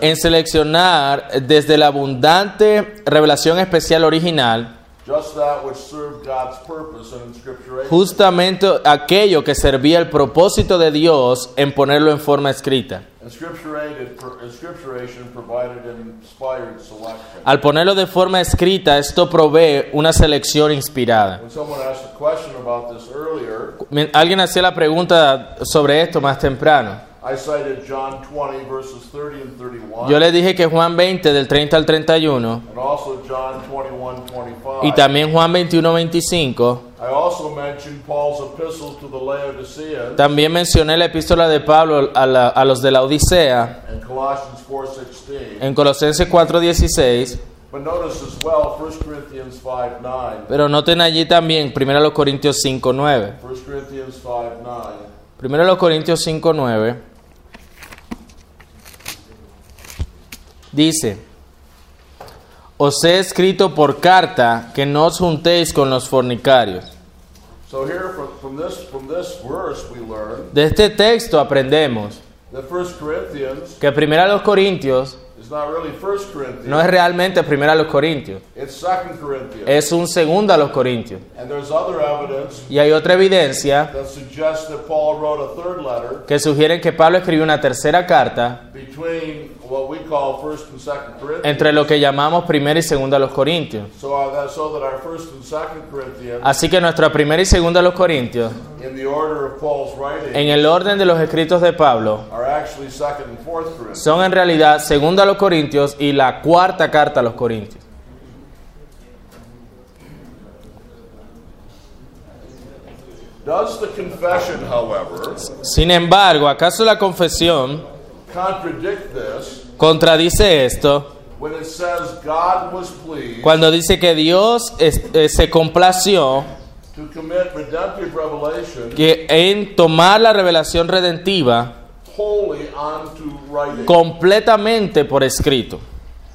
Speaker 1: en seleccionar desde la abundante revelación especial original
Speaker 2: just that which served God's purpose in inscripturation.
Speaker 1: justamente aquello que servía el propósito de Dios en ponerlo en forma escrita. Al ponerlo de forma escrita, esto provee una selección inspirada.
Speaker 2: When someone asked a question about this earlier,
Speaker 1: Mi- Alguien hacía la pregunta sobre esto más temprano.
Speaker 2: I cited John 20 verses 30 and 31,
Speaker 1: Yo le dije que Juan 20 del 30 al 31
Speaker 2: and also John 21, 25.
Speaker 1: y también Juan 21, 25.
Speaker 2: I also mentioned Paul's epistle to the Laodiceans
Speaker 1: También mencioné la epístola de Pablo a, la- a los de la Odisea
Speaker 2: and Colossians 4:16.
Speaker 1: en Colosenses 4:16.
Speaker 2: But notice as well 1 Corinthians 5:9.
Speaker 1: Pero noten allí también 1 Corintios 5:9.
Speaker 2: 1 Corinthians 5:9.
Speaker 1: 1 Corintios 5:9 dice: Os he escrito por carta que no os juntéis con los fornicarios.
Speaker 2: So here from, from this from this verse we learn
Speaker 1: De este texto aprendemos
Speaker 2: that 1 Corinthians
Speaker 1: que 1 Corintios
Speaker 2: is not really 1 Corinthians.
Speaker 1: No es realmente 1 Corintios,
Speaker 2: It's 2 Corinthians.
Speaker 1: es un segundo a los Corintios.
Speaker 2: and there's other evidence
Speaker 1: Y hay otra evidencia
Speaker 2: that suggests that Paul wrote a third letter
Speaker 1: que sugiere que Pablo escribió una tercera carta
Speaker 2: between what we call 1st and 2nd Corinthians.
Speaker 1: entre lo que llamamos primera y segunda a los Corintios.
Speaker 2: so, that, so that our 1st and 2nd Corinthians,
Speaker 1: Así que nuestra primera y segunda a los Corintios,
Speaker 2: in the order of Paul's writing,
Speaker 1: en el orden de los escritos de Pablo,
Speaker 2: are actually 2nd and 4th Corinthians.
Speaker 1: son en realidad segunda a los Corintios y la cuarta carta a los Corintios.
Speaker 2: Does the confession, however,
Speaker 1: Sin embargo, ¿acaso la confesión
Speaker 2: contradict this
Speaker 1: contradice esto
Speaker 2: when it says God was pleased
Speaker 1: cuando dice que Dios es- eh, se complació
Speaker 2: to commit redemptive revelation
Speaker 1: que en tomar la revelación redentiva
Speaker 2: wholly onto writing?
Speaker 1: Completamente por escrito?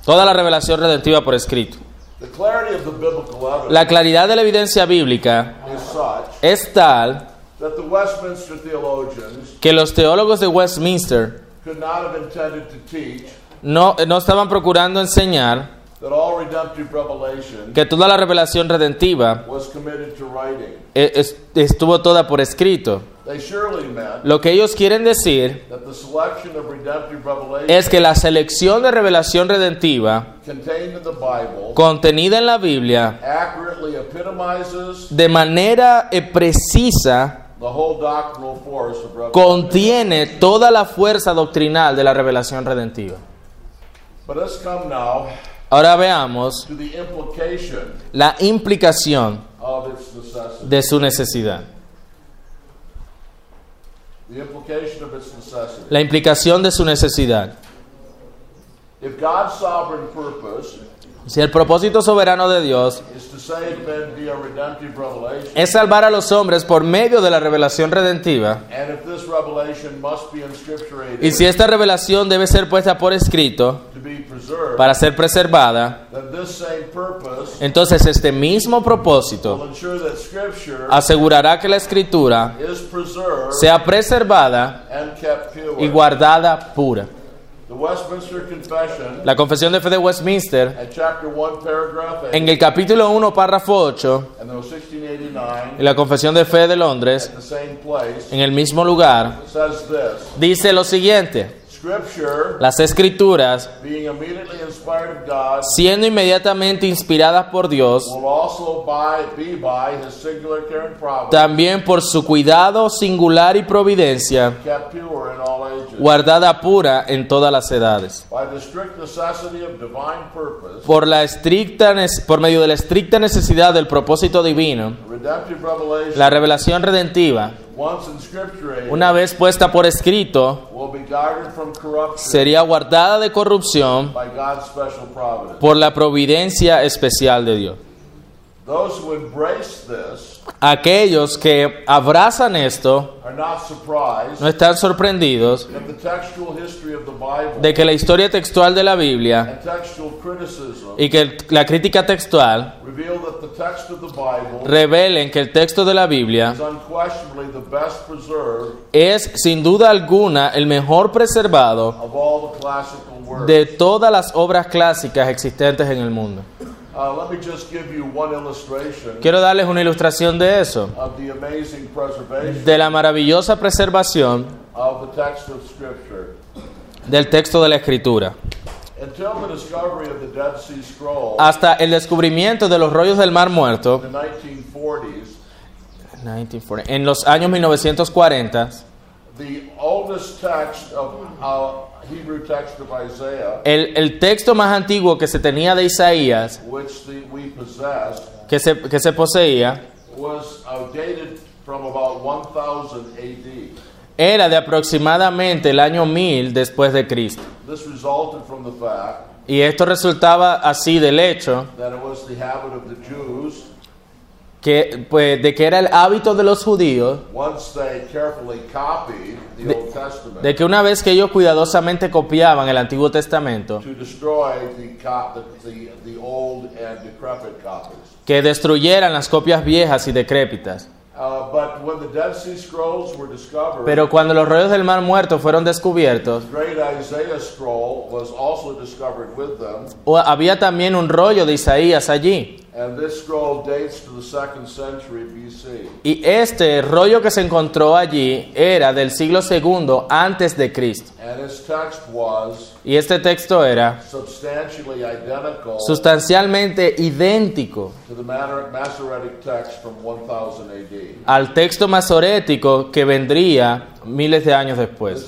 Speaker 1: Toda la revelación redentiva por escrito. La claridad de la evidencia bíblica es tal que los teólogos de Westminster no, no estaban procurando enseñar que toda la revelación redentiva es- estuvo toda por escrito.
Speaker 2: They surely meant
Speaker 1: Lo que ellos quieren decir
Speaker 2: that the selection of redemptive revelation
Speaker 1: es que la selección de revelación redentiva
Speaker 2: contained in the Bible
Speaker 1: contenida en la Biblia de manera eh, precisa contiene toda la fuerza doctrinal de la revelación redentiva.
Speaker 2: But let's come now
Speaker 1: Ahora veamos la implicación de su necesidad.
Speaker 2: The implication of its necessity.
Speaker 1: La implicación de su necesidad.
Speaker 2: If God's sovereign purpose
Speaker 1: Si el propósito soberano de Dios es salvar a los hombres por medio de la revelación redentiva, y si esta revelación debe ser puesta por escrito para ser preservada, entonces este mismo propósito asegurará que la escritura sea preservada y guardada pura. La Confesión de Fe de Westminster,
Speaker 2: at chapter 1, paragraph 8,
Speaker 1: en el capítulo 1, párrafo 8,
Speaker 2: and the 1689,
Speaker 1: y la Confesión de Fe de Londres, en el mismo lugar, dice lo siguiente, las escrituras,
Speaker 2: being immediately inspired of God,
Speaker 1: siendo inmediatamente inspiradas por Dios,
Speaker 2: will also by, be by His singular care and providence
Speaker 1: también por su cuidado singular y providencia, guardada pura en todas las edades.
Speaker 2: By the strict necessity of divine purpose,
Speaker 1: Por, la estricta, por medio de la estricta necesidad del propósito divino, la revelación redentiva, una vez puesta por escrito,
Speaker 2: will be guarded from corruption
Speaker 1: sería guardada de corrupción por la providencia especial de Dios.
Speaker 2: Those who embrace this
Speaker 1: Aquellos que abrazan esto
Speaker 2: are not surprised
Speaker 1: no están sorprendidos
Speaker 2: that the textual history of the Bible
Speaker 1: de que la historia textual de la Biblia
Speaker 2: and textual criticism
Speaker 1: y que la crítica textual
Speaker 2: reveal that the text of the Bible
Speaker 1: revelen que el texto de la Biblia
Speaker 2: is unquestionably the best preserved
Speaker 1: es sin duda alguna el mejor preservado
Speaker 2: of all the classical works.
Speaker 1: de todas las obras clásicas existentes en el mundo.
Speaker 2: Uh, let me just give you one illustration
Speaker 1: Quiero darles una ilustración de eso, de la maravillosa preservación del texto de la Escritura. Hasta el descubrimiento de los rollos del Mar Muerto
Speaker 2: in the 1940s,
Speaker 1: 1940, en los años 1940, el, el texto más antiguo que se tenía de Isaías, que se, que se poseía,
Speaker 2: was dated from about 1000 AD.
Speaker 1: era de aproximadamente el año 1000 después de Cristo.
Speaker 2: This resulted from the fact
Speaker 1: Y esto resultaba así del hecho que, pues, de que era el hábito de los judíos
Speaker 2: Testament,
Speaker 1: de que una vez que ellos cuidadosamente copiaban el Antiguo Testamento, que destruyeran las copias viejas y decrépitas.
Speaker 2: Uh, but when the Dead Sea Scrolls were discovered,
Speaker 1: Pero cuando los rollos del Mar Muerto fueron descubiertos, había también un rollo de Isaías allí.
Speaker 2: And this scroll dates to the second century BC.
Speaker 1: Y este rollo que se encontró allí era del siglo segundo antes de Cristo.
Speaker 2: And its text was
Speaker 1: Y este texto era
Speaker 2: substantially identical
Speaker 1: sustancialmente idéntico
Speaker 2: to the Mater- Masoretic text from 1000 AD.
Speaker 1: al texto masorético que vendría miles de años después.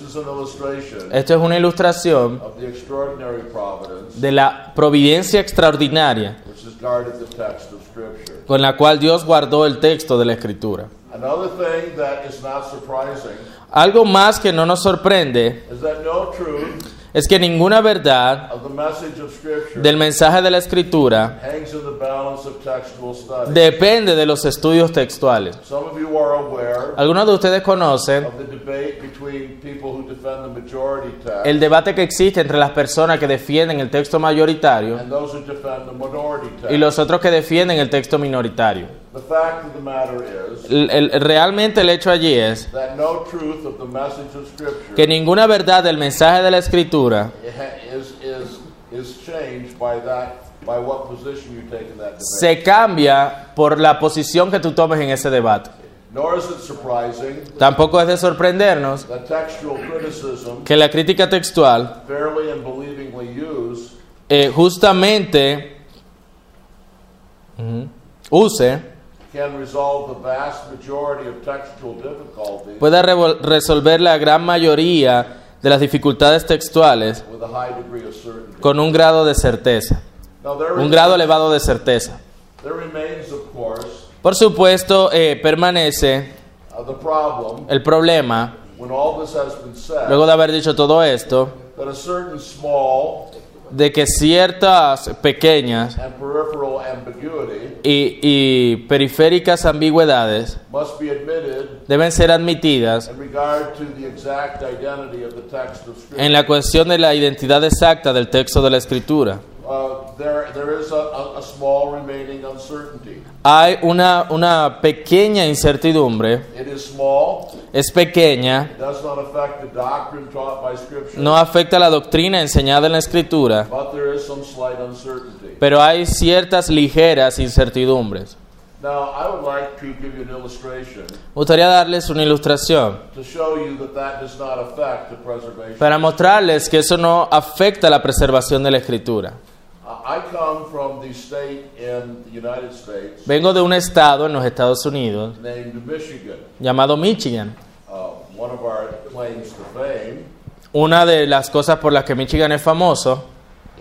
Speaker 1: Esto es una ilustración
Speaker 2: of the extraordinary providence
Speaker 1: de la providencia extraordinaria
Speaker 2: which has guarded the text of Scripture.
Speaker 1: con la cual Dios guardó el texto de la Escritura.
Speaker 2: Another thing that is not surprising
Speaker 1: Algo más que no nos sorprende
Speaker 2: is that no truth
Speaker 1: es que ninguna verdad del mensaje de la Escritura depende de los estudios textuales. Algunos de ustedes conocen el debate que existe entre las personas que defienden el texto mayoritario
Speaker 2: and those who defend the minority text.
Speaker 1: y los otros que defienden el texto minoritario.
Speaker 2: The fact of the matter is
Speaker 1: El- el- realmente el hecho allí es
Speaker 2: that no truth of the message of Scripture
Speaker 1: que ninguna verdad del mensaje de la Escritura
Speaker 2: is, is, is changed by that, by what position you take in that debate.
Speaker 1: se cambia por la posición que tú tomes en ese debate.
Speaker 2: Nor is it surprising
Speaker 1: Tampoco es de sorprendernos
Speaker 2: that textual criticism,
Speaker 1: que la crítica textual
Speaker 2: fairly and believingly used,
Speaker 1: eh, justamente use,
Speaker 2: can resolve the vast majority of textual difficulties
Speaker 1: pueda revol- resolver la gran mayoría de las dificultades textuales con un grado de certeza, un grado elevado de certeza. Por supuesto, eh, permanece el problema,
Speaker 2: when all this has been said
Speaker 1: luego de haber dicho todo esto,
Speaker 2: that a certain small
Speaker 1: de que ciertas pequeñas y, y periféricas ambigüedades
Speaker 2: must be admitted
Speaker 1: deben ser admitidas en la cuestión de la identidad exacta del texto de la Escritura.
Speaker 2: Uh, there, there is a, a, a small remaining uncertainty.
Speaker 1: Hay una, una pequeña incertidumbre,
Speaker 2: It is small,
Speaker 1: es pequeña,
Speaker 2: does not affect the doctrine taught by Scripture,
Speaker 1: no afecta la doctrina enseñada en la Escritura,
Speaker 2: but there is some slight uncertainty.
Speaker 1: pero hay ciertas ligeras incertidumbres.
Speaker 2: Now, I would like to give you an illustration
Speaker 1: Me gustaría darles una ilustración
Speaker 2: to show you that that does not affect the preservation.
Speaker 1: para mostrarles que eso no afecta la preservación de la Escritura.
Speaker 2: I come from the state in the United States
Speaker 1: Vengo de un estado en los Estados Unidos
Speaker 2: named Michigan.
Speaker 1: llamado Michigan.
Speaker 2: Uh, one of our claims to fame
Speaker 1: Una de las cosas por las que Michigan es famoso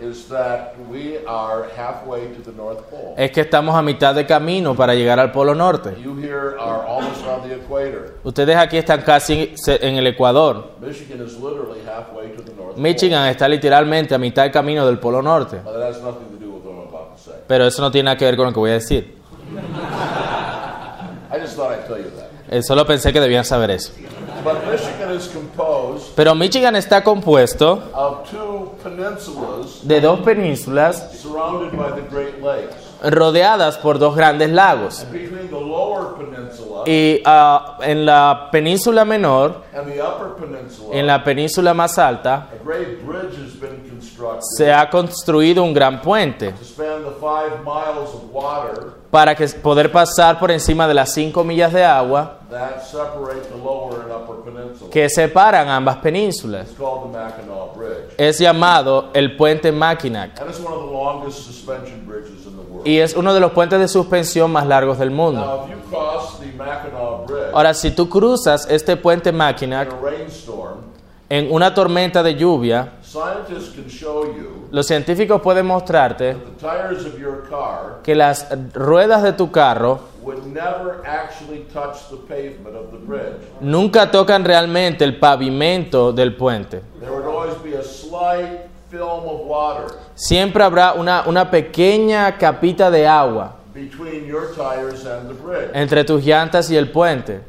Speaker 2: is that we are halfway to the North Pole.
Speaker 1: es que estamos a mitad de camino para llegar al Polo Norte.
Speaker 2: You here are almost on the equator.
Speaker 1: Ustedes aquí están casi en el Ecuador.
Speaker 2: Michigan is literally halfway to the North
Speaker 1: Michigan está literalmente a mitad del camino del Polo Norte.
Speaker 2: Pole. But that has nothing to do with what I'm about to say.
Speaker 1: Pero eso no tiene nada que ver con lo que voy a decir.
Speaker 2: I just thought I'd tell you that.
Speaker 1: Eh, solo pensé que debían saber eso.
Speaker 2: But Michigan is composed
Speaker 1: Pero Michigan está compuesto
Speaker 2: of two peninsulas
Speaker 1: de dos penínsulas
Speaker 2: surrounded by the Great Lakes.
Speaker 1: rodeadas por dos grandes lagos.
Speaker 2: Between the lower peninsula
Speaker 1: Y ah, en la península menor,
Speaker 2: and the upper peninsula,
Speaker 1: en la península más alta, se ha construido un gran puente para que poder pasar por encima de las 5 millas de agua que separan ambas penínsulas. Es llamado el puente Mackinac y es uno de los puentes de suspensión más largos del mundo. Ahora, si tú cruzas este puente
Speaker 2: in
Speaker 1: Mackinac en una tormenta de lluvia,
Speaker 2: scientists can show you
Speaker 1: los científicos pueden mostrarte
Speaker 2: the tires of your car
Speaker 1: que las ruedas de tu carro
Speaker 2: would never actually touch the pavement of the bridge.
Speaker 1: nunca tocan realmente el pavimento del puente.
Speaker 2: There would always be a slight film of water
Speaker 1: Siempre habrá una, una pequeña capita de agua entre tus llantas y el puente.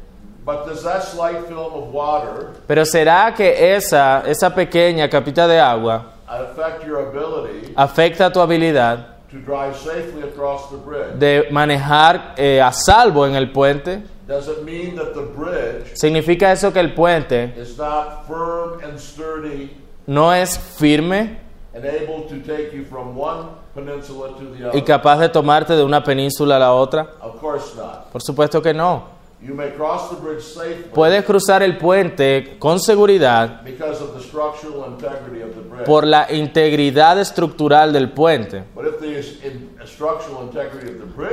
Speaker 2: But does that slight film of water
Speaker 1: Pero ¿será que esa, esa pequeña capita de agua
Speaker 2: affect your ability
Speaker 1: afecta tu habilidad
Speaker 2: to drive safely across the bridge?
Speaker 1: de manejar eh, a salvo en el puente?
Speaker 2: Does it mean that the bridge
Speaker 1: ¿Significa eso que el puente
Speaker 2: is not firm and sturdy
Speaker 1: no es firme
Speaker 2: and able to take you from one peninsula to the
Speaker 1: y
Speaker 2: other?
Speaker 1: capaz de tomarte de una península a la otra?
Speaker 2: Of course not.
Speaker 1: Por supuesto que no.
Speaker 2: You may cross the bridge safely
Speaker 1: Puedes cruzar el puente con seguridad
Speaker 2: because of the structural integrity of the bridge.
Speaker 1: por la integridad estructural del puente.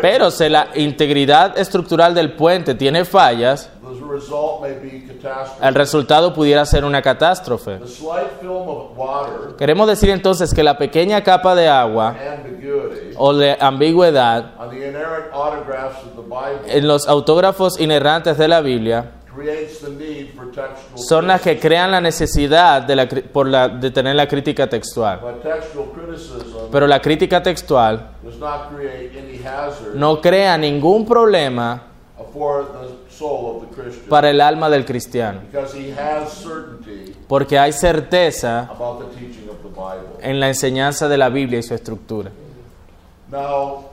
Speaker 1: Pero si la integridad estructural del puente tiene fallas, el resultado pudiera ser una catástrofe.
Speaker 2: The slight film of water,
Speaker 1: Queremos decir entonces que la pequeña capa de agua o de ambigüedad en los autógrafos inerrantes de la Biblia son las que crean la necesidad de, la por la- de tener la crítica textual. Pero la crítica textual no crea ningún problema para el alma del cristiano,
Speaker 2: because he has certainty
Speaker 1: porque hay certeza en la enseñanza de la Biblia y su estructura.
Speaker 2: Now,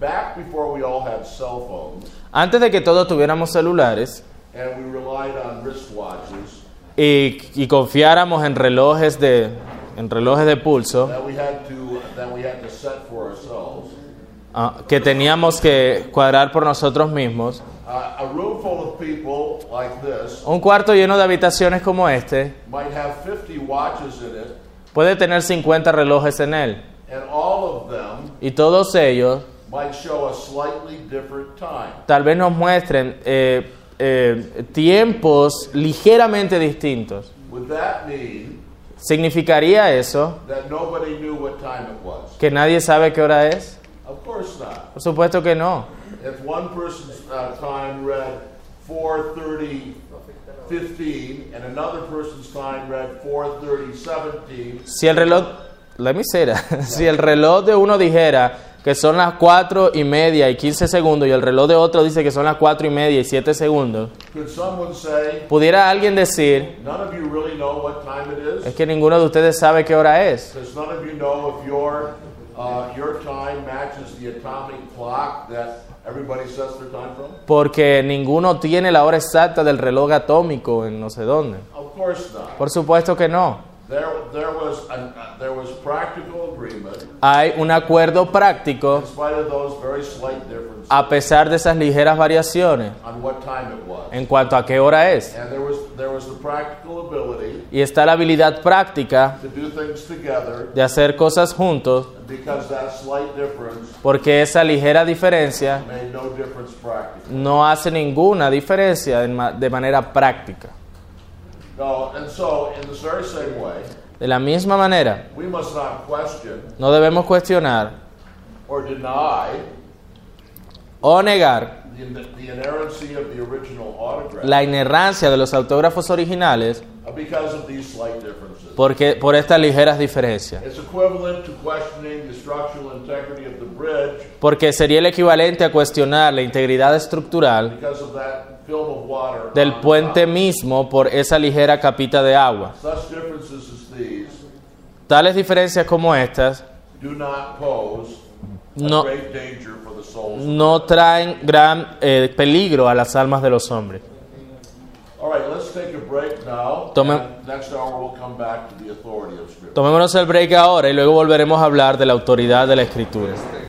Speaker 2: back before we all had cell phones
Speaker 1: Antes de que todos tuviéramos celulares
Speaker 2: and we relied on wristwatches
Speaker 1: y, y confiáramos en relojes de, en relojes de pulso
Speaker 2: that we had to that we had to set for ourselves,
Speaker 1: ah, que teníamos que cuadrar por nosotros mismos,
Speaker 2: uh, a room full of people like this
Speaker 1: un cuarto lleno de habitaciones como este
Speaker 2: might have 50 watches in it,
Speaker 1: puede tener 50 relojes en él
Speaker 2: and all of them
Speaker 1: y todos ellos
Speaker 2: might show a slightly different time.
Speaker 1: tal vez nos muestren eh, eh, tiempos ligeramente distintos.
Speaker 2: Would that mean
Speaker 1: ¿Significaría eso
Speaker 2: that nobody knew what time it was?
Speaker 1: que nadie sabe qué hora es?
Speaker 2: Of course not.
Speaker 1: Por supuesto que no.
Speaker 2: If one person's uh, time read 4:30 4:15 and another person's time read 4:30:17,
Speaker 1: Si el reloj, la misera, si el reloj de uno dijera que son las cuatro y media y 15 segundos y el reloj de otro dice que son las cuatro y media y 7 segundos,
Speaker 2: could someone say,
Speaker 1: pudiera alguien decir,
Speaker 2: none of you really know what time it
Speaker 1: es
Speaker 2: is?
Speaker 1: que ninguno de ustedes sabe qué hora es,
Speaker 2: Does none of you know if your your time matches the atomic clock that everybody sets their time from?
Speaker 1: porque ninguno tiene la hora exacta del reloj atómico en no sé dónde.
Speaker 2: Of course not.
Speaker 1: Por supuesto que no.
Speaker 2: There, there was an, uh, there was practical agreement
Speaker 1: Hay un acuerdo práctico
Speaker 2: in spite of those very slight differences
Speaker 1: a pesar de esas ligeras variaciones
Speaker 2: on what time it was.
Speaker 1: en cuanto a qué hora es.
Speaker 2: And there was there was the
Speaker 1: Y está la habilidad práctica de hacer cosas juntos porque esa ligera diferencia
Speaker 2: no
Speaker 1: hace ninguna diferencia de manera práctica. De la misma manera, no debemos cuestionar o negar la inerrancia de los autógrafos originales
Speaker 2: uh, because of these slight differences.
Speaker 1: porque, por estas ligeras diferencias.
Speaker 2: It's equivalent to questioning the structural integrity of the bridge
Speaker 1: Porque sería el equivalente a cuestionar la integridad estructural
Speaker 2: because of that film of water
Speaker 1: del puente mismo por esa ligera capita de agua. Tales diferencias como estas
Speaker 2: do not pose a
Speaker 1: No.
Speaker 2: great danger for the souls.
Speaker 1: no traen gran eh, peligro a las almas de los hombres. Tomémonos el break ahora y luego volveremos a hablar de la autoridad de la escritura.